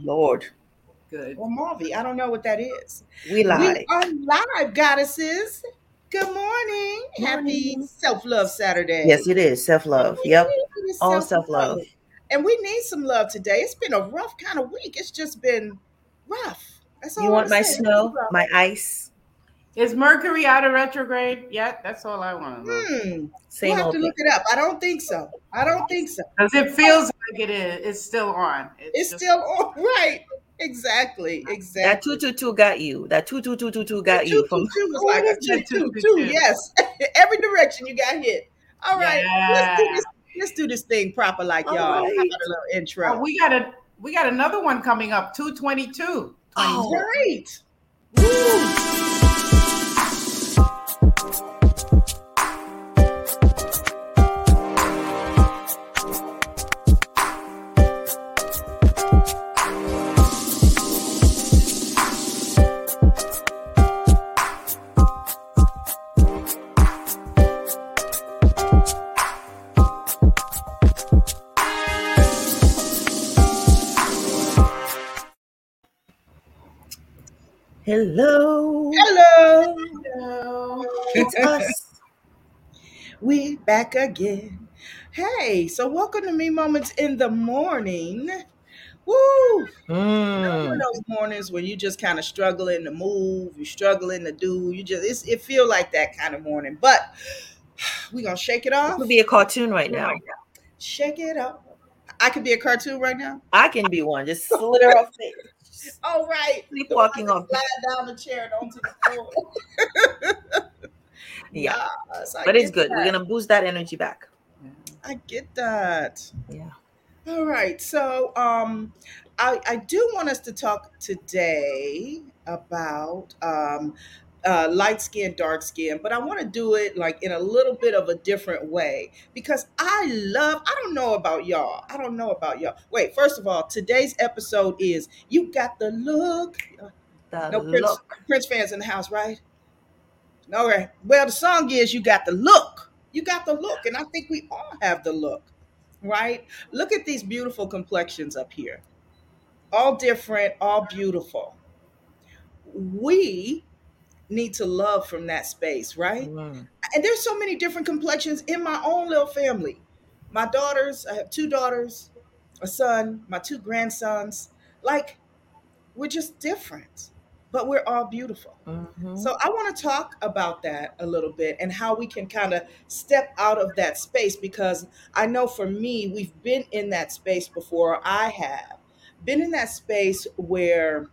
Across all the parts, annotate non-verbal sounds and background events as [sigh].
Lord. Good. Or Marvy. I don't know what that is. We lie. We are live, goddesses. Good morning. Happy Morning. self love Saturday. Yes, it is. Self love. Yep. All self-love. self love. And we need some love today. It's been a rough kind of week. It's just been rough. That's all You I want my say. snow? My ice? Is Mercury out of retrograde yet? That's all I want to know. Hmm. Same we'll have old to thing. look it up. I don't think so. I don't think so. Because it feels like it is. It's still on. It's just- still on. Right. Exactly. Exactly. That 222 got you. That 2222 got you Two, from two, two was Oh, like a is two, that two, two, two. two. Yes. Every direction you got hit. All right. Let's do this. Let's do this thing proper, like All y'all. How about a little intro? Oh, we got a we got another one coming up. Two twenty two. Oh. Great. Hello. Hello. It's us. We back again. Hey, so welcome to Me Moments in the Morning. Woo! One Mm. of those mornings when you just kind of struggling to move, you're struggling to do, you just it's, it feel like that kind of morning. But we gonna shake it off. could be a cartoon right now. Shake it up. I could be a cartoon right now. I can be one. Just slither off. All right. Sleepwalking off. Slide down the chair and onto the floor. [laughs] Yeah. Yes, But it's good. We're gonna boost that energy back. I get that. Yeah. All right. So um I I do want us to talk today about um uh, light skin, dark skin, but I want to do it like in a little bit of a different way because I love, I don't know about y'all. I don't know about y'all. Wait, first of all, today's episode is You Got the Look. The No Prince, look. Prince fans in the house, right? All right. Well, the song is You Got the Look. You got the look. And I think we all have the look, right? Look at these beautiful complexions up here. All different, all beautiful. We need to love from that space, right? Mm. And there's so many different complexions in my own little family. My daughters, I have two daughters, a son, my two grandsons. Like, we're just different, but we're all beautiful. Mhm. So I want to talk about that a little bit and how we can kind of step out of that space because I know for me, we've been in that space before. I have been in that space where,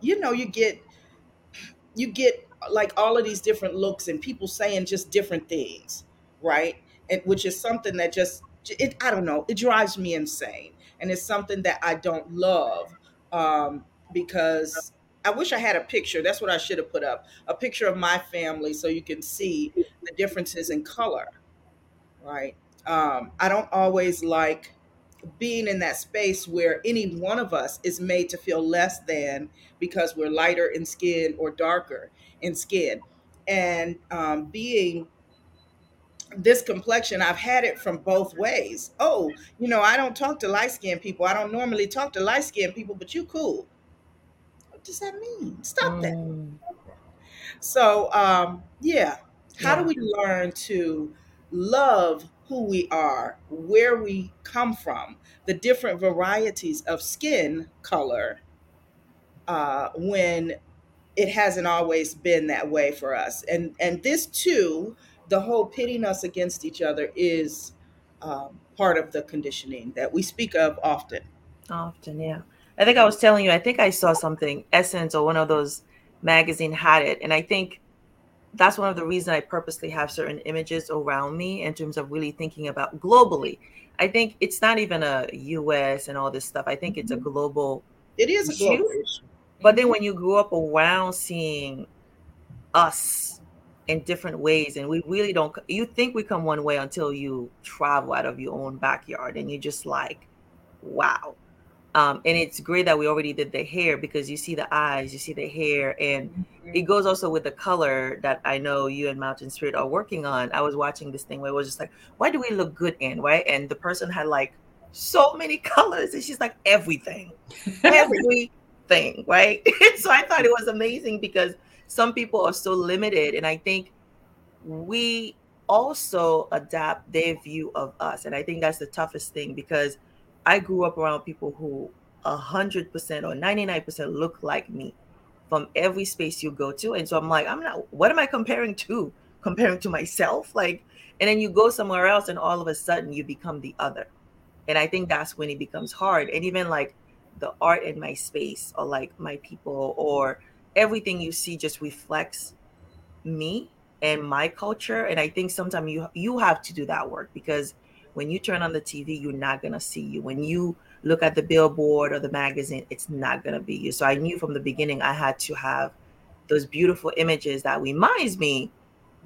you know, you get you get like all of these different looks and people saying just different things, right? And which is something that just it I don't know, it drives me insane. And it's something that I don't love um, because I wish I had a picture. That's what I should have put up a picture of my family so you can see the differences in color, right? Um, I don't always like being in that space where any one of us is made to feel less than because we're lighter in skin or darker in skin. And um, being this complexion, I've had it from both ways. Oh, you know, I don't talk to light skinned people. I don't normally talk to light skinned people, but you cool. What does that mean? Stop that. Mm. So, um, yeah, how do we learn to love who we are, where we come from, the different varieties of skin color uh, when it hasn't always been that way for us? And and this too, the whole pitting us against each other is um, part of the conditioning that we speak of often. Often, yeah. I think I was telling you, I think I saw something, Essence or one of those magazine had it. And I think that's one of the reasons I purposely have certain images around me in terms of really thinking about globally. I think it's not even a US and all this stuff. I think it's a mm-hmm. global It is a global issue. But then when mm-hmm. you grew up around seeing us in different ways, and we really don't, you think we come one way until you travel out of your own backyard and you're just like, wow. Um, and it's great that we already did the hair because you see the eyes, you see the hair, and it goes also with the color that I know you and Mountain Spirit are working on. I was watching this thing where it was just like, why do we look good in, right? And the person had like so many [laughs] colors. And she's like, everything, everything, right? [laughs] so I thought it was amazing because some people are so limited. And I think we also adapt their view of us. And I think that's the toughest thing because I grew up around people who 100% or 99% look like me from every space you go to. And so I'm like, I'm not, what am I comparing to? Comparing to myself? Like, and then you go somewhere else and all of a sudden you become the other. And I think that's when it becomes hard. And even like the art in my space or like my people or everything you see just reflects me and my culture. And I think sometimes you you have to do that work because when you turn on the TV, you're not gonna see you. When you look at the billboard or the magazine, it's not going to be you. So I knew from the beginning I had to have those beautiful images that reminds me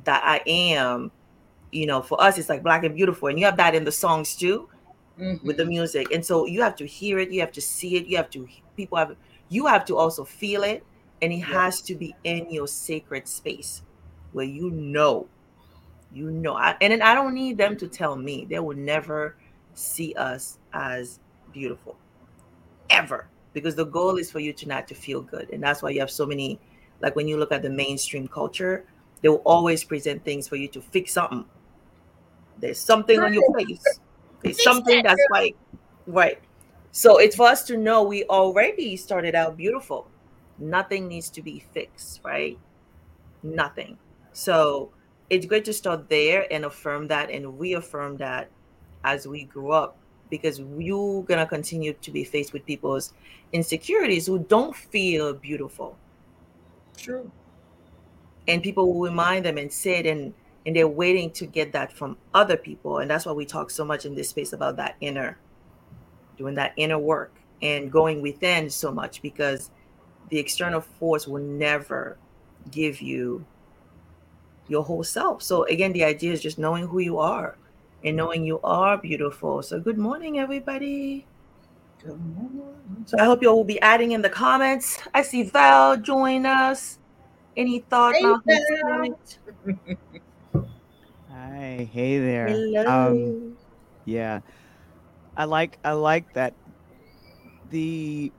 that I am, you know, for us, it's like black and beautiful. And you have that in the songs too mm-hmm. with the mm-hmm. music. And so you have to hear it, you have to see it, you have to, people have, you have to also feel it. And it yeah. has to be in your sacred space where you know, you know. I, and then I don't need them to tell me. They will never see us as beautiful ever because the goal is for you to not to feel good. And that's why you have so many like when you look at the mainstream culture they will always present things for you to fix something. There's something on your face. There's something that's like right. So it's for us to know we already started out beautiful. Nothing needs to be fixed right? Nothing. So it's great to start there and affirm that and reaffirm that as we grow up because you're going to continue to be faced with people's insecurities who don't feel beautiful. True. And people will remind them and say it and and they're waiting to get that from other people and that's why we talk so much in this space about that inner doing that inner work and going within so much because the external force will never give you your whole self. So again, the idea is just knowing who you are and knowing you are beautiful. So, good morning, everybody. Good morning. So, I hope you all will be adding in the comments. I see Val join us. Any thoughts? Hey, [laughs] Hi, hey there. Hello. Um, yeah, I like I like that. The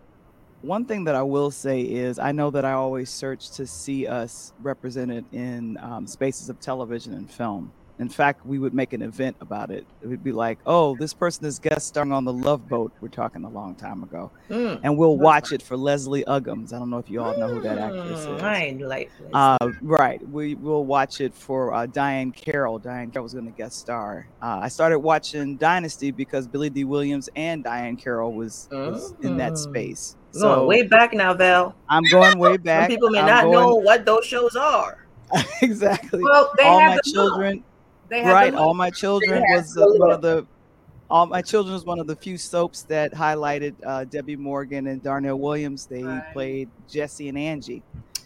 one thing that I will say is I know that I always search to see us represented in um, spaces of television and film. In fact, we would make an event about it. It would be like, oh, this person is guest starring on the Love Boat. We're talking a long time ago, mm, and we'll watch it for Leslie Uggams. I don't know if you all know who that actress mm, is. I like. Uh, right. We will watch it for uh, Diahann Carroll. Diahann Carroll was going to guest star. Uh, I started watching Dynasty because Billy Dee Williams and Diahann Carroll was, was in that mm. space. So going way back now, Val. I'm going way back. People may I'm not going... know what those shows are. [laughs] exactly. Well, all my children. They right. All my children was uh, one of the. All my children was one of the few soaps that highlighted uh, Debbie Morgan and Darnell Williams. They right. played Jesse and Angie.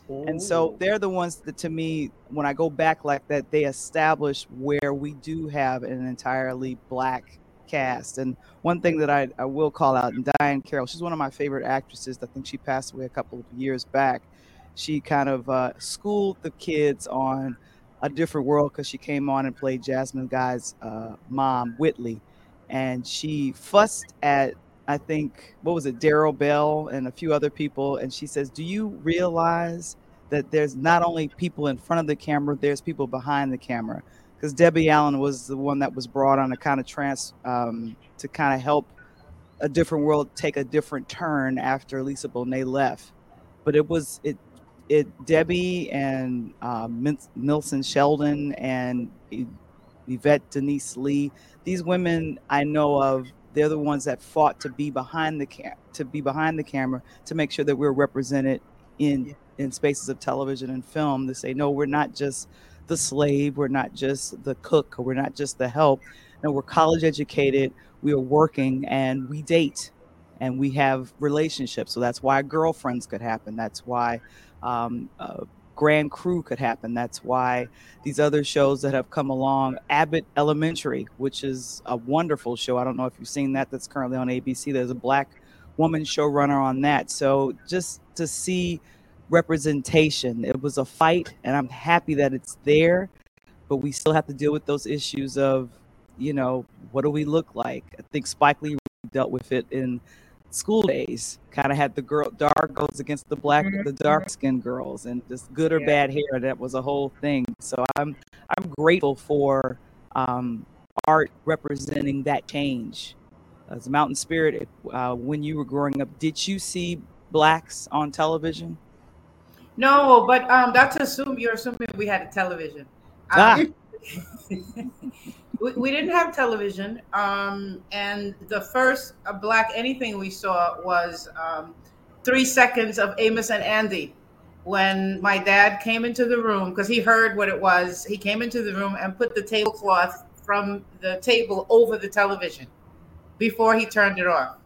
Ooh. And so they're the ones that, to me, when I go back like that, they establish where we do have an entirely black cast. And one thing that I, I will call out, and Diahann Carroll, she's one of my favorite actresses. I think she passed away a couple of years back. She kind of uh, schooled the kids on a different world because she came on and played Jasmine Guy's uh, mom, Whitley, and she fussed at I think what was it, Darryl Bell and a few other people, and she says, "Do you realize that there's not only people in front of the camera, there's people behind the camera?" Because Debbie Allen was the one that was brought on to kind of trans um, to kind of help a different world take a different turn after Lisa Bonet left. But it was it it Debbie and uh, Millicent Sheldon and Yvette Denise Lee. These women I know of. They're the ones that fought to be behind the cam- to be behind the camera to make sure that we're represented in in spaces of television and film. To say no, we're not just the slave, we're not just the cook, we're not just the help. No, we're college educated. We are working and we date and we have relationships. So that's why girlfriends could happen. That's why um, Grand Crew could happen. That's why these other shows that have come along, Abbott Elementary, which is a wonderful show. I don't know if you've seen that. That's currently on ABC. There's a black woman showrunner on that. So just to see representation, it was a fight, and I'm happy that it's there. But we still have to deal with those issues of, you know, what do we look like? I think Spike Lee dealt with it in School Daze. Kind of had the girl dark goes against the black, mm-hmm. the dark skinned girls, and just good or yeah. bad hair. That was a whole thing. So I'm I'm grateful for um, art representing that change. As a mountain spirit, uh, when you were growing up, did you see blacks on television? No, but um, that's assume you're assuming we had a television. Ah. Um, [laughs] we, we, didn't have television, um, and the first uh, black anything we saw was um, three seconds of Amos and Andy. When my dad came into the room because he heard what it was, he came into the room and put the tablecloth from the table over the television before he turned it off.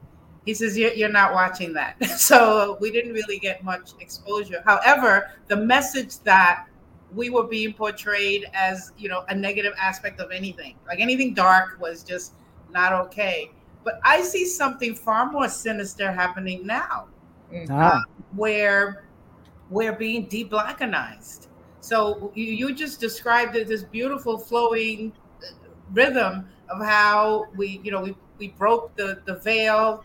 He says, You're, you're not watching that. [laughs] so we didn't really get much exposure. However, the message that we were being portrayed as, you know, a negative aspect of anything, like anything dark was just not okay. But I see something far more sinister happening now, ah. uh, where we're being de-blackenized. So you, you just described it, this beautiful flowing rhythm of how we, you know, we, we broke the, the veil.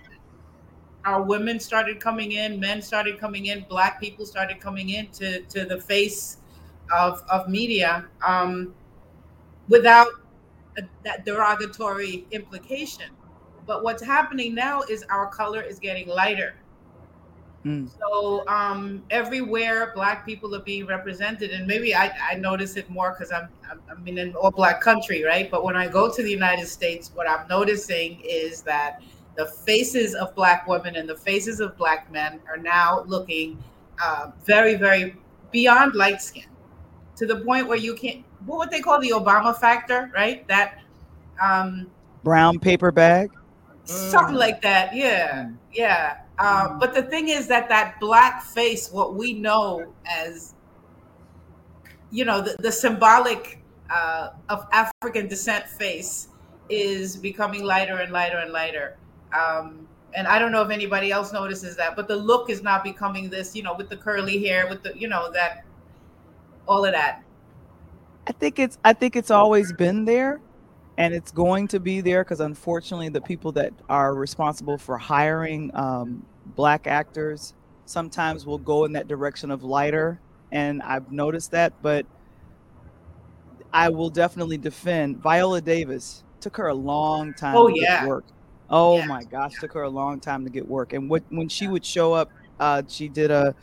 Our women started coming in, men started coming in, black people started coming in to, to the face of, of media um, without a, that derogatory implication. But what's happening now is our color is getting lighter. Mm. So um, everywhere black people are being represented, and maybe I, I notice it more because I'm, I'm I'm in an all black country, right? But when I go to the United States, what I'm noticing is that the faces of black women and the faces of black men are now looking uh, very, very beyond light skin to the point where you can't. What would they call the Obama factor, right? That um, brown paper bag, something mm. like that. Yeah, mm. yeah uh, but the thing is that that black face, what we know as, you know, the, the symbolic uh, of African descent face is becoming lighter and lighter and lighter. Um, and I don't know if anybody else notices that, but the look is not becoming this, you know, with the curly hair, with the, you know, that, all of that. I think it's, I think it's always been there and it's going to be there because unfortunately the people that are responsible for hiring um, black actors sometimes will go in that direction of lighter and i've noticed that but i will definitely defend viola davis took her a long time oh, to yeah. get work oh yeah. my gosh took her a long time to get work and what, when she would show up uh, she did a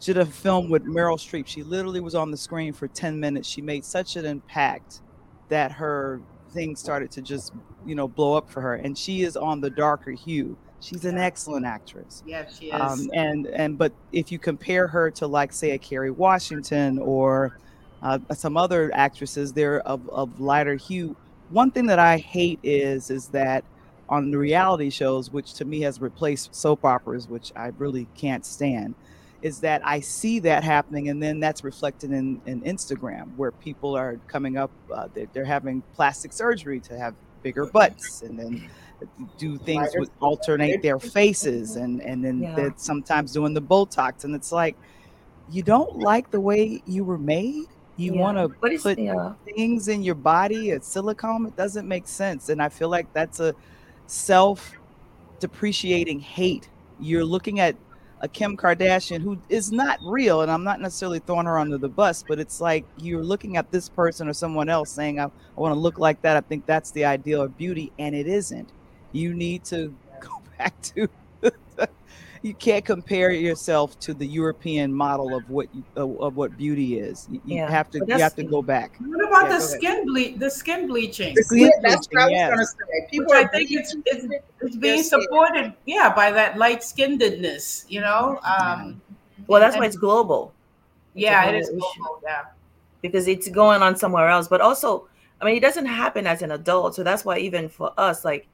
she did a film with meryl streep. She literally was on the screen for 10 minutes. She made such an impact that her things started to just you know blow up for her. And she is on the darker hue. She's an excellent actress. Yeah she is. um, and and but if you compare her to like say a kerry washington or uh, some other actresses they're of, of lighter hue. One thing that i hate is is that on the reality shows which to me has replaced soap operas which i really can't stand is that I see that happening, and then that's reflected in, in Instagram, where people are coming up, uh, they're, they're, having plastic surgery to have bigger butts, and then do things with alternate their faces, and and then yeah. they're sometimes doing the Botox, and it's like you don't like the way you were made. You yeah. want to put yeah. things in your body, a silicone. It doesn't make sense, and I feel like that's a self depreciating hate. You're looking at a Kim Kardashian who is not real, and I'm not necessarily throwing her under the bus, but it's like you're looking at this person or someone else saying, I, I want to look like that. I think that's the ideal of beauty, and it isn't. You need to [laughs] go back to you can't compare yourself to the European model of what you, of what beauty is. You, you yeah, have to you have to go back. What about yeah, the skin ble- the skin bleaching? The skin that's what I was yes. going to say. People Which I think it's, it's, it's being supported, yeah, by that light skinnedness. You know. Um, well, that's and, why it's global. It's yeah, it is global. Yeah, because it's going on somewhere else, but also, I mean, it doesn't happen as an adult, so that's why even for us, like,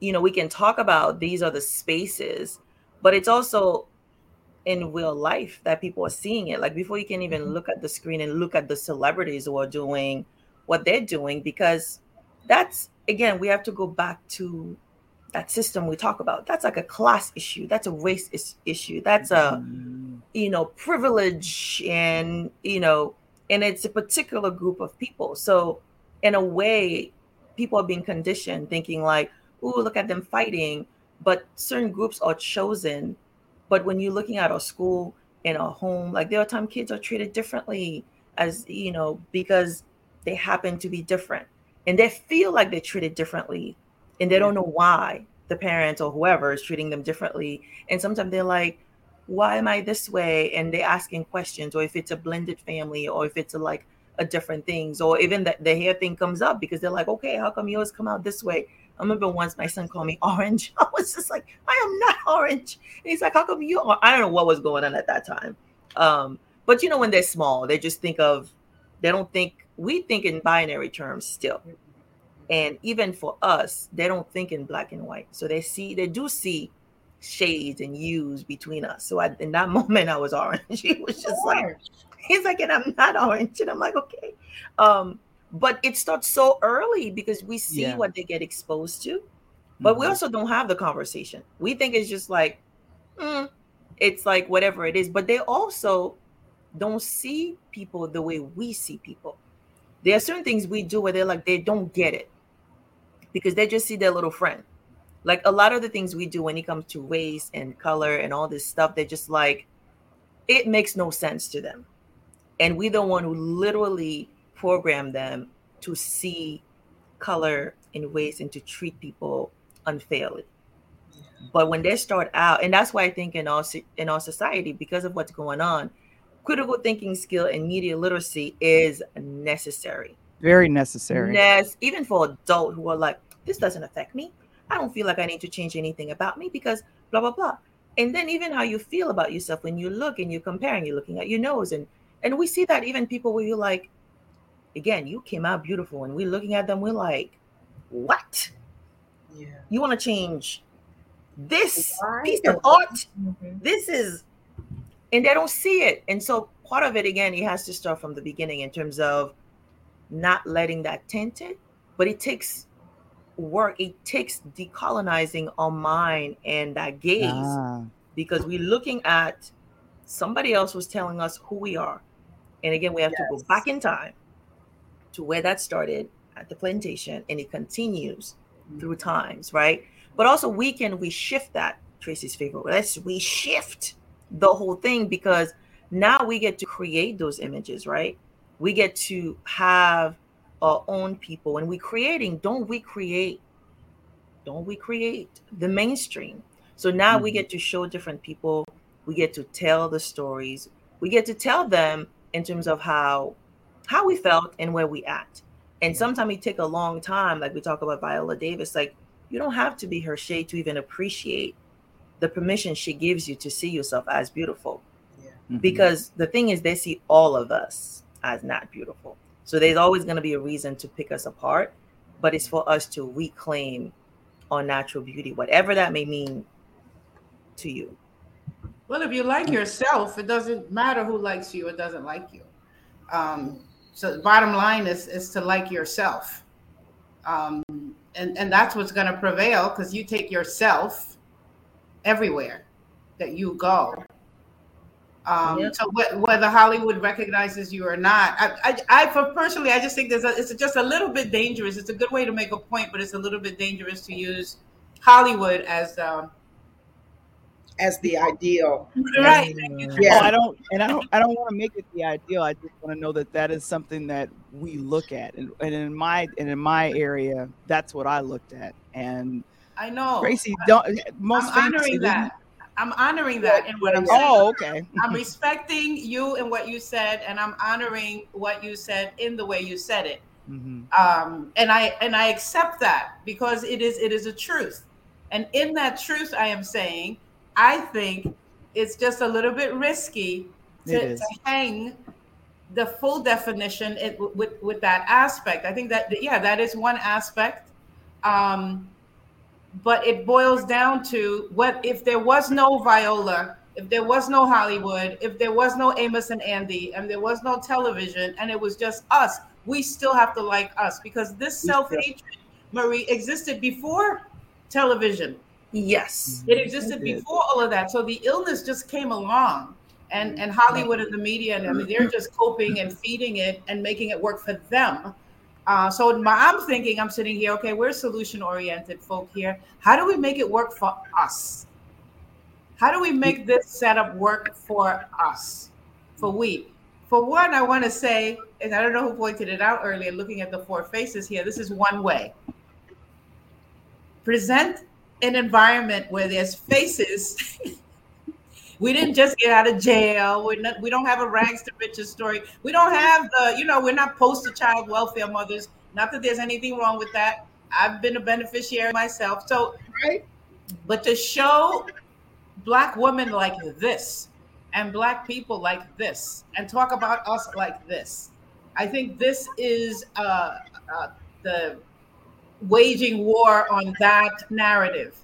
you know, we can talk about these are the spaces but it's also in real life that people are seeing it. Like before you can even mm-hmm. look at the screen and look at the celebrities who are doing what they're doing, because that's again, we have to go back to that system we talk about. That's like a class issue. That's a race is- issue. That's a mm-hmm. you know privilege, and you know, and it's a particular group of people. So in a way, people are being conditioned thinking like, oh look at them fighting. But certain groups are chosen. But when you're looking at a school in a home, like there are times kids are treated differently as you know, because they happen to be different. And they feel like they're treated differently. And they don't know why the parents or whoever is treating them differently. And sometimes they're like, why am I this way? And they're asking questions, or if it's a blended family, or if it's a, like a different things, or even that the hair thing comes up because they're like, okay, how come yours come out this way? I remember once my son called me orange. [laughs] I was just like, I am not [laughs] orange. And he's like, how come you are? I don't know what was going on at that time. Um, but you know, when they're small, they just think of, they don't think, we think in binary terms still. And even for us, they don't think in black and white. So they see, they do see shades and hues between us. So I, in that [laughs] moment, I was orange. he was just like, he's like, and I'm not orange. And I'm like, okay. Um, but it starts so early because we see yeah. what they get exposed to, but mm-hmm. we also don't have the conversation. We think it's just like, mm, it's like whatever it is. But they also don't see people the way we see people. There are certain things we do where they're like, they don't get it because they just see their little friend like a lot of the things we do when it comes to race and color and all this stuff they're just like it makes no sense to them and we the one who literally program them to see color in ways and to treat people unfairly but when they start out and that's why i think in our in our society because of what's going on critical thinking skill and media literacy is necessary very necessary yes even for adults who are like this doesn't affect me I don't feel like I need to change anything about me because blah, blah, blah. And then even how you feel about yourself when you look and you're comparing, you're looking at your nose. And and we see that even people where you're like, again, you came out beautiful. And we're looking at them, we're like, what? Yeah. You want to change this Why? piece of art? Mm-hmm. This is, and they don't see it. And so part of it, again, it has to start from the beginning in terms of not letting that taint it. But it takes work it takes decolonizing our mind and that gaze ah. because we're looking at somebody else was telling us who we are and again we have yes. to go back in time to where that started at the plantation and it continues mm-hmm. through times right? But also we can we shift that tracy's favorite let's we shift the whole thing because now we get to create those images right? We get to have our own people. And we creating don't we create? Don't we create the mainstream? So now mm-hmm. we get to show different people. We get to tell the stories. We get to tell them in terms of how how we felt and where we at and sometimes it take a long time like we talk about viola davis like you don't have to be her shade to even appreciate the permission she gives you to see yourself as beautiful yeah. mm-hmm. because the thing is they see all of us as not beautiful so there's always going to be a reason to pick us apart, but it's for us to reclaim our natural beauty, whatever that may mean to you. Well, if you like yourself, it doesn't matter who likes you or doesn't like you. Um, so the bottom line is is to like yourself. Um, and, and that's what's going to prevail because you take yourself everywhere that you go. Um, yep. So wh- whether Hollywood recognizes you or not, I, I, I, for personally, I just think there's a, it's just a little bit dangerous. It's a good way to make a point, but it's a little bit dangerous to use Hollywood as um, as the ideal. Right. Yeah. Oh, I don't, and I don't, I don't want to make it the ideal. I just want to know that that is something that we look at, and, and in my and in my area, that's what I looked at, and. I know. Tracy, don't most I'm honoring that. I'm honoring that in what I'm saying. Oh, okay. I'm respecting you and what you said, and I'm honoring what you said in the way you said it. Mm-hmm. Um, and I and I accept that because it is it is a truth. And in that truth, I am saying, I think it's just a little bit risky to, to hang the full definition it, with with that aspect. I think that yeah, that is one aspect. Um, but it boils down to what if there was no Viola, if there was no Hollywood, if there was no Amos and Andy, and there was no television, and it was just us, we still have to like us because this self hatred, Marie, existed before television. Yes, it existed before all of that. So the illness just came along, and and Hollywood and the media, and I mean, they're just coping and feeding it and making it work for them. Uh, so my, I'm thinking, I'm sitting here, okay, we're solution oriented folk here. How do we make it work for us? How do we make this setup work for us, for we? For one, I want to say, and I don't know who pointed it out earlier, looking at the four faces here, this is one way. Present an environment where there's faces we didn't just get out of jail. We're not, we don't have a rags to riches story. We don't have the, you know, we're not poster child welfare mothers. Not that there's anything wrong with that. I've been a beneficiary myself. So, right. But to show black women like this and black people like this and talk about us like this, I think this is uh, uh, the waging war on that narrative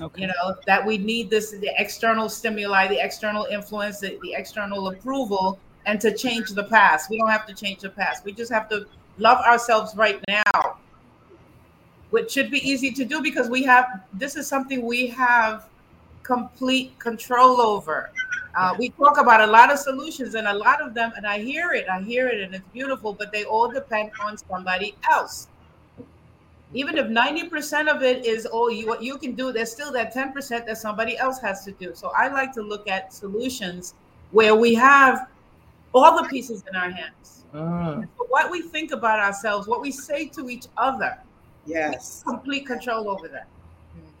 Okay. You know, that we need this the external stimuli, the external influence, the, the external approval, and to change the past. We don't have to change the past. We just have to love ourselves right now. Which should be easy to do because we have this is something we have complete control over. Uh, we talk about a lot of solutions and a lot of them, and I hear it, I hear it, and it's beautiful, but they all depend on somebody else even if 90% of it is all you what you can do there's still that 10% that somebody else has to do. So i like to look at solutions where we have all the pieces in our hands. Uh. what we think about ourselves what we say to each other yes. complete control over that.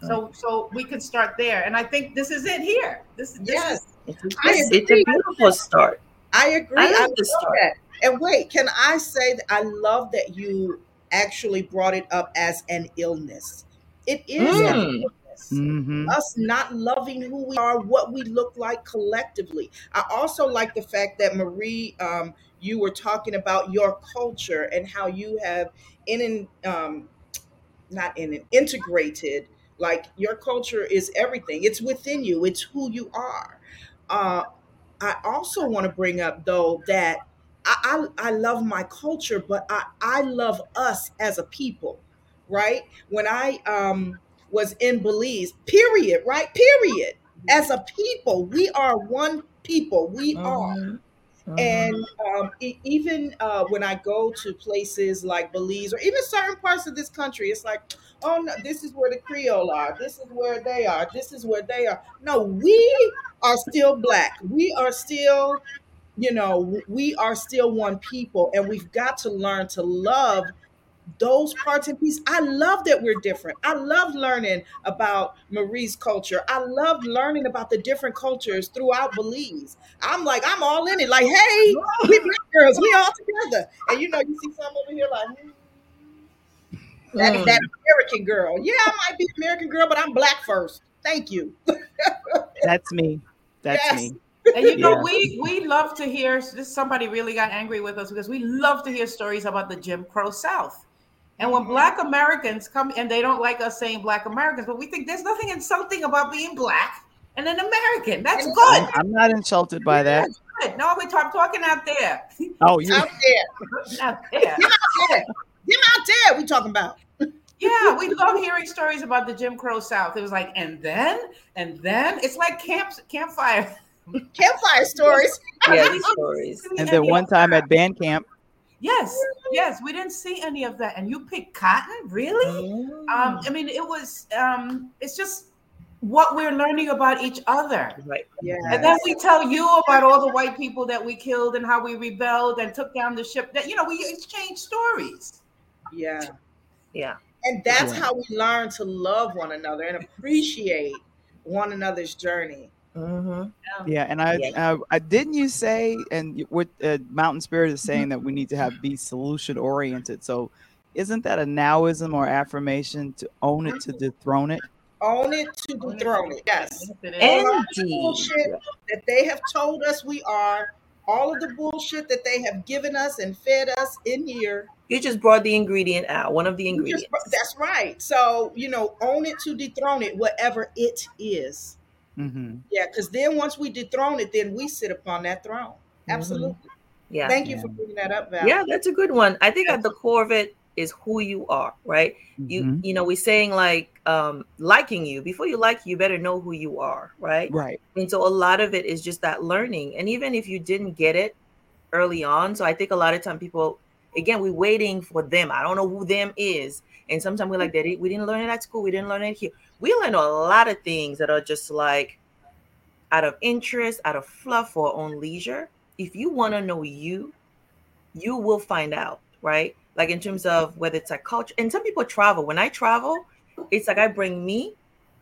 So so we can start there. And i think this is it here. This, this yes. Is, it's, it's, a beautiful start. I agree. I, love I start. That. and wait can i say that i love that you actually brought it up as an illness. It is mm. an illness. Mm-hmm. Us not loving who we are, what we look like collectively. I also like the fact that Marie, um, you were talking about your culture and how you have in um, not in an integrated. Like your culture is everything. It's within you. It's who you are. Uh, I also want to bring up though that I, I, I love my culture, but I, I love us as a people, right? When I um, was in Belize, period, right? Period. As a people, we are one people. We uh-huh. are. Uh-huh. And um, e- even uh, when I go to places like Belize or even certain parts of this country, it's like, oh no, this is where the Creole are. This is where they are. This is where they are. No, we are still black. We are still you know, we are still one people and we've got to learn to love those parts and pieces. I love that we're different. I love learning about Marie's culture. I love learning about the different cultures throughout Belize. I'm like, I'm all in it. Like, hey, we [laughs] black girls, we all together. And you know, you see some over here like, hmm, that, mm. that American girl. Yeah, I might be American girl, but I'm black first. Thank you. [laughs] That's me. That's yes. me. And you know, yeah. we we love to hear this. Somebody really got angry with us because we love to hear stories about the Jim Crow South. And when mm-hmm. Black Americans come, and they don't like us saying Black Americans, but we think there's nothing insulting about being Black and an American. That's good. I'm not insulted by that. Good. No, we're talk, talking out there. [laughs] Oh, you out there. out there. Get out there. Get out there. We talking about. yeah, we love hearing stories about the Jim Crow South. It was like, and then, and then it's like camp campfire campfire stories. yeah, [laughs] stories. And then one time at band camp. Yes, yes, we didn't see any of that. And you picked cotton, really? Um, I mean, it was. Um, it's just what we're learning about each other. Right. Yeah. And then we tell you about all the white people that we killed and how we rebelled and took down the ship. That you know, we exchange stories. Yeah. Yeah. And that's yeah. how we learn to love one another and appreciate one another's journey. Mm-hmm. Yeah, and I, yeah. Uh, I didn't you say, and what uh, Mountain Spirit is saying that we need to have be solution oriented. So, isn't that a nowism or affirmation to own it to dethrone it? Own it to dethrone it. Yes. Indeed. Bullshit that they have told us we are, all of the bullshit that they have given us and fed us in here. You just brought the ingredient out, one of the ingredients. Just, that's right. So, you know, own it to dethrone it, whatever it is. Mm-hmm. Yeah, because then once we dethrone it, then we sit upon that throne. Mm-hmm. Absolutely. Mm-hmm. Yeah. Thank you yeah. for bringing that up, Val. Yeah, that's a good one. I think at the core of it is who you are, right? Mm-hmm. You you know, we're saying like um liking you. Before you like you, better know who you are, right? Right. And so a lot of it is just that learning. And even if you didn't get it early on, so I think a lot of time people again, we're waiting for them. I don't know who them is. And sometimes we're like, that we didn't learn it at school. We didn't learn it here. We learn a lot of things that are just like out of interest, out of fluff or on leisure. If you want to know you, you will find out, right? Like in terms of whether it's a culture. And some people travel. When I travel, it's like I bring me,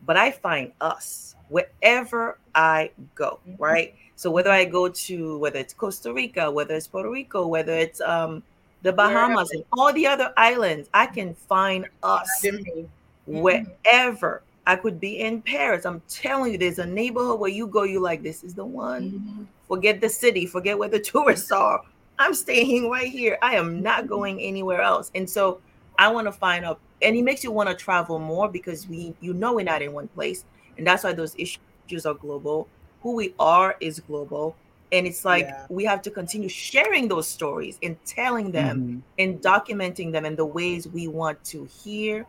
but I find us wherever I go, right? So whether I go to whether it's Costa Rica, whether it's Puerto Rico, whether it's um the Bahamas and all the other islands, I can find us mm-hmm. wherever. I could be in Paris. I'm telling you, there's a neighborhood where you go, you like, this is the one. Mm-hmm. Forget the city, forget where the [laughs] tourists are. I'm staying right here. I am not mm-hmm. going anywhere else. And so I want to find out, and it makes you want to travel more because we, you know, we're not in one place, and that's why those issues are global. Who we are is global, and it's like yeah. we have to continue sharing those stories and telling them mm-hmm. and documenting them in the ways we want to hear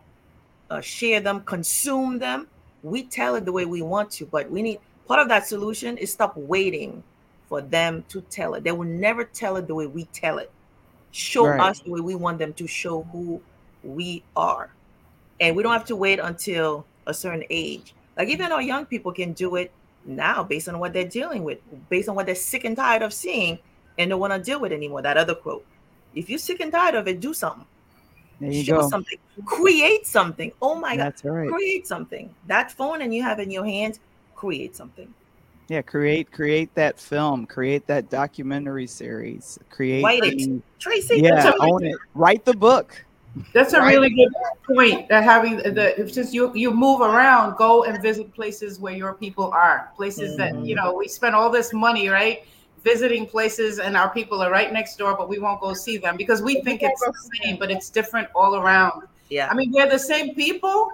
uh, share them, consume them. We tell it the way we want to, but we need part of that solution is stop waiting for them to tell it. They will never tell it the way we tell it. Show right. us the way we want them to show who we are. And we don't have to wait until a certain age. Like even our young people can do it now based on what they're dealing with, based on what they're sick and tired of seeing and don't want to deal with anymore. That other quote. If you're sick and tired of it, do something. There you Show go. something. Create something. Oh my That's God. Right. Create something. That phone and you have in your hands, create something. Yeah, create create that film, create that documentary series, create Write it. Tracy, yeah, own it. Write the book. That's a really good point. That having the since you you move around, go and visit places where your people are, places mm-hmm. that you know we spend all this money, right? Visiting places and our people are right next door, but we won't go see them because we think it's the same, but it's different all around. Yeah. I mean, they're the same people,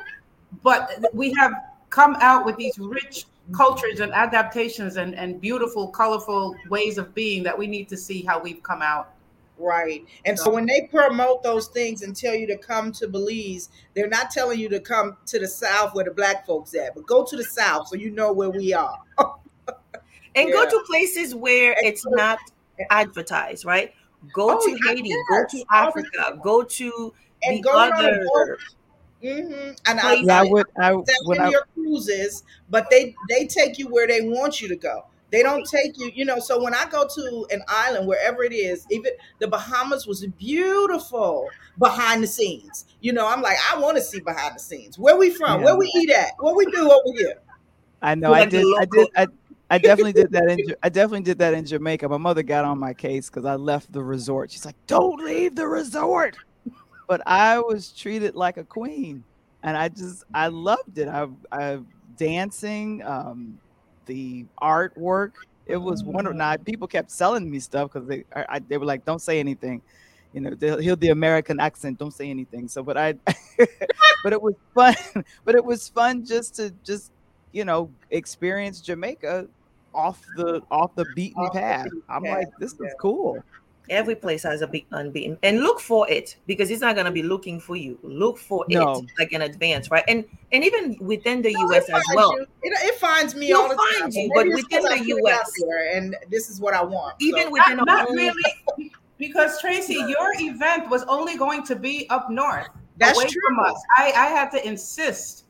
but we have come out with these rich cultures and adaptations and, and beautiful, colorful ways of being that we need to see how we've come out. Right. And so when they promote those things and tell you to come to Belize, they're not telling you to come to the South where the black folks at, but go to the South so you know where we are. [laughs] and yeah. go to places where it's not advertised, right? Go oh, to Haiti, go to Africa, go to and the go other. Mm-hmm. And I, yeah, I would. I would. your cruises, but they they take you where they want you to go. They don't take you, you know. So when I go to an island, wherever it is, even the Bahamas was beautiful behind the scenes. You know, I'm like, I want to see behind the scenes. Where we from? Yeah. Where we eat at? What we do over here? I know. I did. I did. I, I definitely did that in I definitely did that in Jamaica. My mother got on my case because I left the resort. She's like, "Don't leave the resort," but I was treated like a queen, and I just I loved it. I, I dancing, um, the artwork. It was wonderful. Now people kept selling me stuff because they I, they were like, "Don't say anything." You know, they'll hear the American accent. Don't say anything. So, but I, [laughs] but it was fun. [laughs] But it was fun just to just you know experience Jamaica off the off the beaten off path. The beaten I'm path. like, this yeah. is cool. Every place has a big unbeaten, and look for it because it's not gonna be looking for you. Look for no. it like in advance, right? And and even within the no, U.S. as well, it, it, finds me It'll all the find time. You, but within the U.S. and this is what I want. Even so. within not, not really, because Tracy, your event was only going to be up north. That's away true. From us. I, I had to insist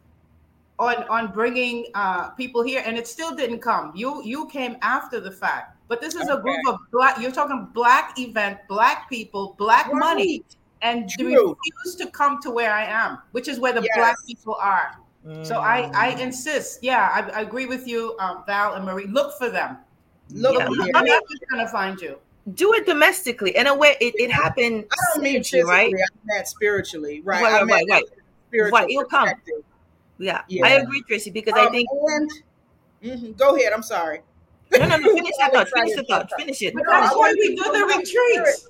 on on bringing uh, people here, and it still didn't come. You you came after the fact, but this is okay. a group of black. You're talking black event, black people, black right. money, and True. refuse to come to where I am, which is where the yes. black people are. Mm. So I I mm. insist. Yeah, I, I agree with you, um, Val and Marie. Look for them. Look, yeah. I'm not gonna find you do it domestically in a way it, it happened I don't mean physically, right? I meant spiritually, right? Right, right, right, right. right. It'll come. Yeah, yeah. I agree, Tracy, because um, I think. And, mm-hmm, go ahead. I'm sorry. No, no, no. Finish the [laughs] thought. Finish the thought. Finish it. that's why we do the retreats.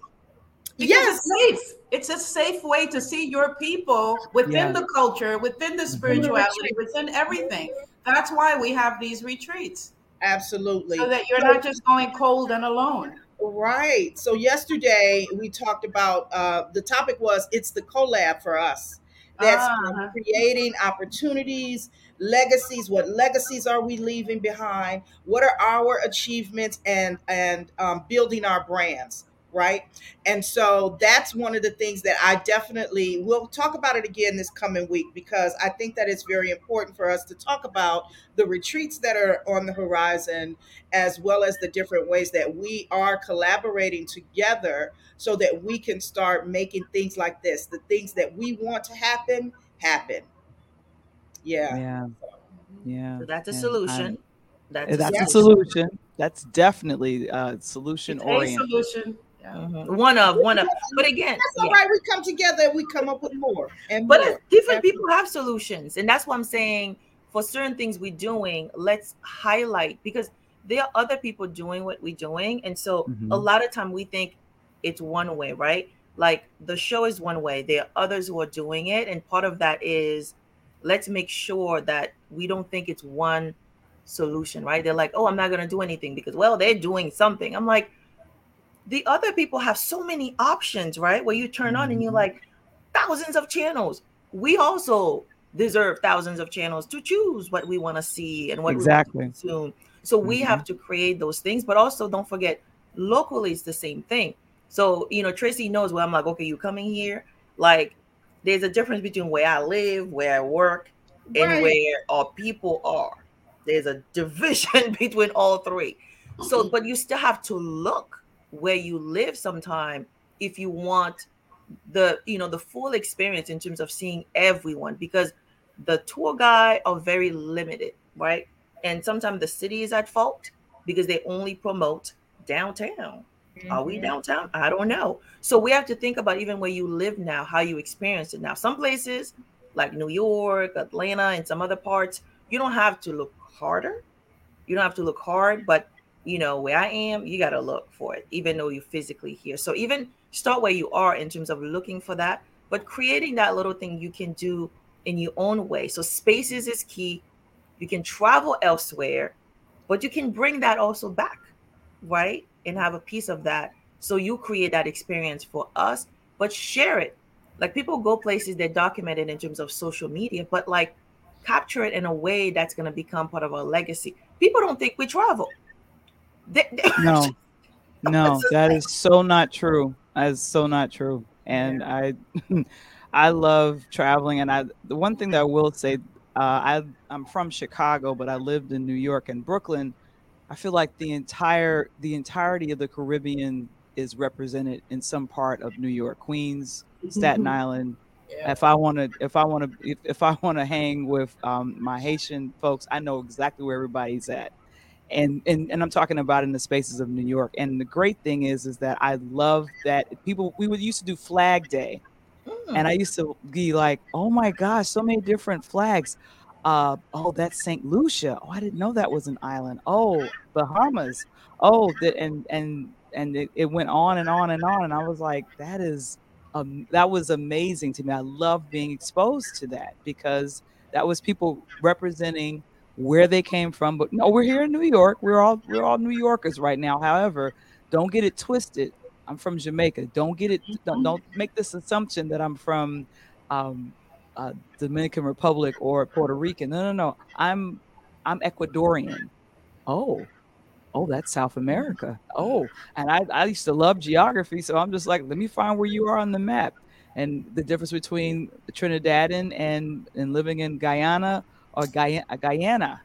yes, it's safe. It's a safe way to see your people within yeah. the culture, within the spirituality, within everything. That's why we have these retreats. Absolutely. So that you're not just going cold and alone. Right. So yesterday we talked about uh, the topic was it's the collab for us that's uh-huh. creating opportunities, legacies. What legacies are we leaving behind? What are our achievements and and um, building our brands? Right? And so that's one of the things that I definitely will talk about it again this coming week because I think that it's very important for us to talk about the retreats that are on the horizon as well as the different ways that we are collaborating together so that we can start making things like this, the things that we want to happen, happen. Yeah. Yeah. Yeah. So that's a solution. That's, that's a solution. That's definitely uh, a solution oriented. solution. Mm-hmm. One of one of, but again, that's all yeah. right. We come together and we come up with more. And but more. different people have solutions, and that's what I'm saying. For certain things we're doing, let's highlight because there are other people doing what we're doing, and so mm-hmm. a lot of time we think it's one way, right? Like the show is one way. There are others who are doing it, and part of that is let's make sure that we don't think it's one solution, right? They're like, oh, I'm not going to do anything because, well, they're doing something. I'm like, the other people have so many options, right? Where you turn on and you're mm-hmm. like, thousands of channels. We also deserve thousands of channels to choose what we want to see and what exactly. we want to consume. So we mm-hmm. have to create those things, but also don't forget locally it's the same thing. So, you know, Tracy knows where I'm like, okay, you coming here. Like, there's a difference between where I live, where I work, right. and where our people are. There's a division [laughs] between all three. So, mm-hmm. but you still have to look where you live sometime if you want the you know the full experience in terms of seeing everyone because the tour guide are very limited right? And sometimes the city is at fault because they only promote downtown. Mm-hmm. are we mm-hmm. downtown? I don't know. So we have to think about even where you live now how you experience it. Now some places like new york atlanta and some other parts you don't have to look harder. You don't have to look hard but you know, where I am, you got to look for it, even though you're physically here. So even start where you are in terms of looking for that, but creating that little thing you can do in your own way. So spaces is key. You can travel elsewhere, but you can bring that also back, right? And have a piece of that. So you create that experience for us, but share it. Like people go places they document it in terms of social media, but like capture it in a way that's going to become part of our legacy. People don't think we travel [laughs] no, no, that is so not true. That is so not true. And I, [laughs] I love traveling. And I, the one thing that I will say, uh, I, I'm from Chicago, but I lived in New York and Brooklyn. I feel like the entire, the entirety of the Caribbean is represented in some part of New York, Queens, Staten mm-hmm. Island. Yeah. If I want to, if I want to, if, if I want to hang with um, my Haitian folks, I know exactly where everybody's at and, and and I'm talking about in the spaces of New York. And the great thing is, is that I love that people we would used to do Flag Day, mm. and I used to be like, oh my gosh, so many different flags. Uh, oh, that's Saint Lucia. Oh, I didn't know that was an island. Oh, Bahamas. Oh, and and and it, it went on and on and on. And I was like, that is um, that was amazing to me. I love being exposed to that because that was people representing where they came from. But no, we're here in New York. We're all we're all New Yorkers right now. However, don't get it twisted. I'm from Jamaica. Don't get it. Don't, don't make this assumption that I'm from um, uh, Dominican Republic or Puerto Rican. No, no, no. I'm I'm Ecuadorian. Oh, oh, that's South America. Oh, and I, I used to love geography, so I'm just like, let me find where you are on the map. And the difference between Trinidadian and and living in Guyana or Guyana.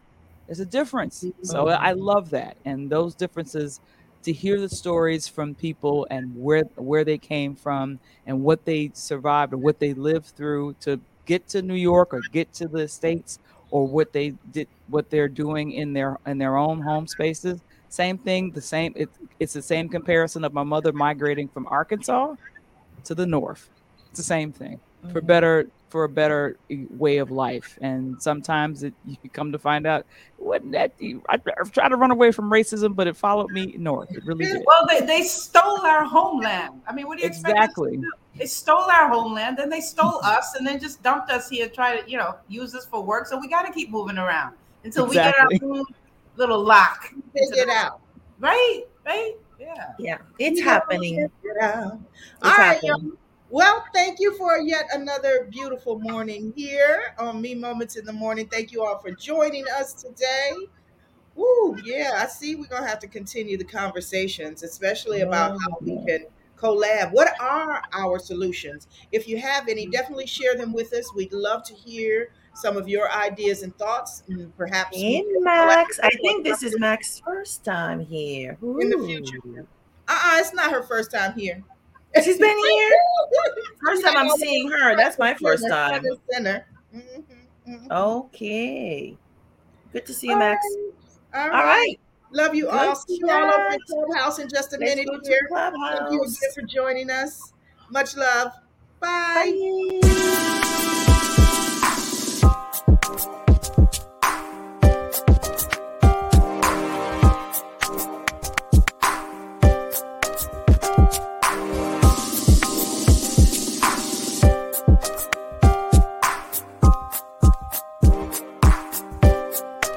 There's a difference. So I love that. And those differences to hear the stories from people and where where they came from and what they survived or what they lived through to get to New York or get to the states or what they did what they're doing in their in their own home spaces same thing the same it, it's the same comparison of my mother migrating from Arkansas to the north it's the same thing mm-hmm. for better for a better way of life. And sometimes it, you come to find out, wasn't that I, I tried to run away from racism, but it followed me north. It really did. Well, they, they stole our homeland. I mean, what do you exactly. expect? They stole our homeland, then they stole [laughs] us, and then just dumped us here, try to, you know, use us for work. So we got to keep moving around until exactly. we get our little lock. Figure it out. Right? Right? Yeah. Yeah. It's happening. It All right, happening. Well, thank you for yet another beautiful morning here on Me Moments in the Morning. Thank you all for joining us today. Woo, yeah, I see we're going to have to continue the conversations, especially about how we can collab. What are our solutions? If you have any, mm-hmm. definitely share them with us. We'd love to hear some of your ideas and thoughts, and perhaps. And Max, I think this is Max's first time here. Ooh. In the future. Uh-uh, it's not her first time here. She's been here. first time I'm seeing her. That's my first time. Center. Mm-hmm, mm-hmm. Okay. Good to see you, Max. All right. All right. Love you Good all. See you all over the clubhouse in just a Let's minute here. Thank you again for joining us. Much love. Bye. Bye.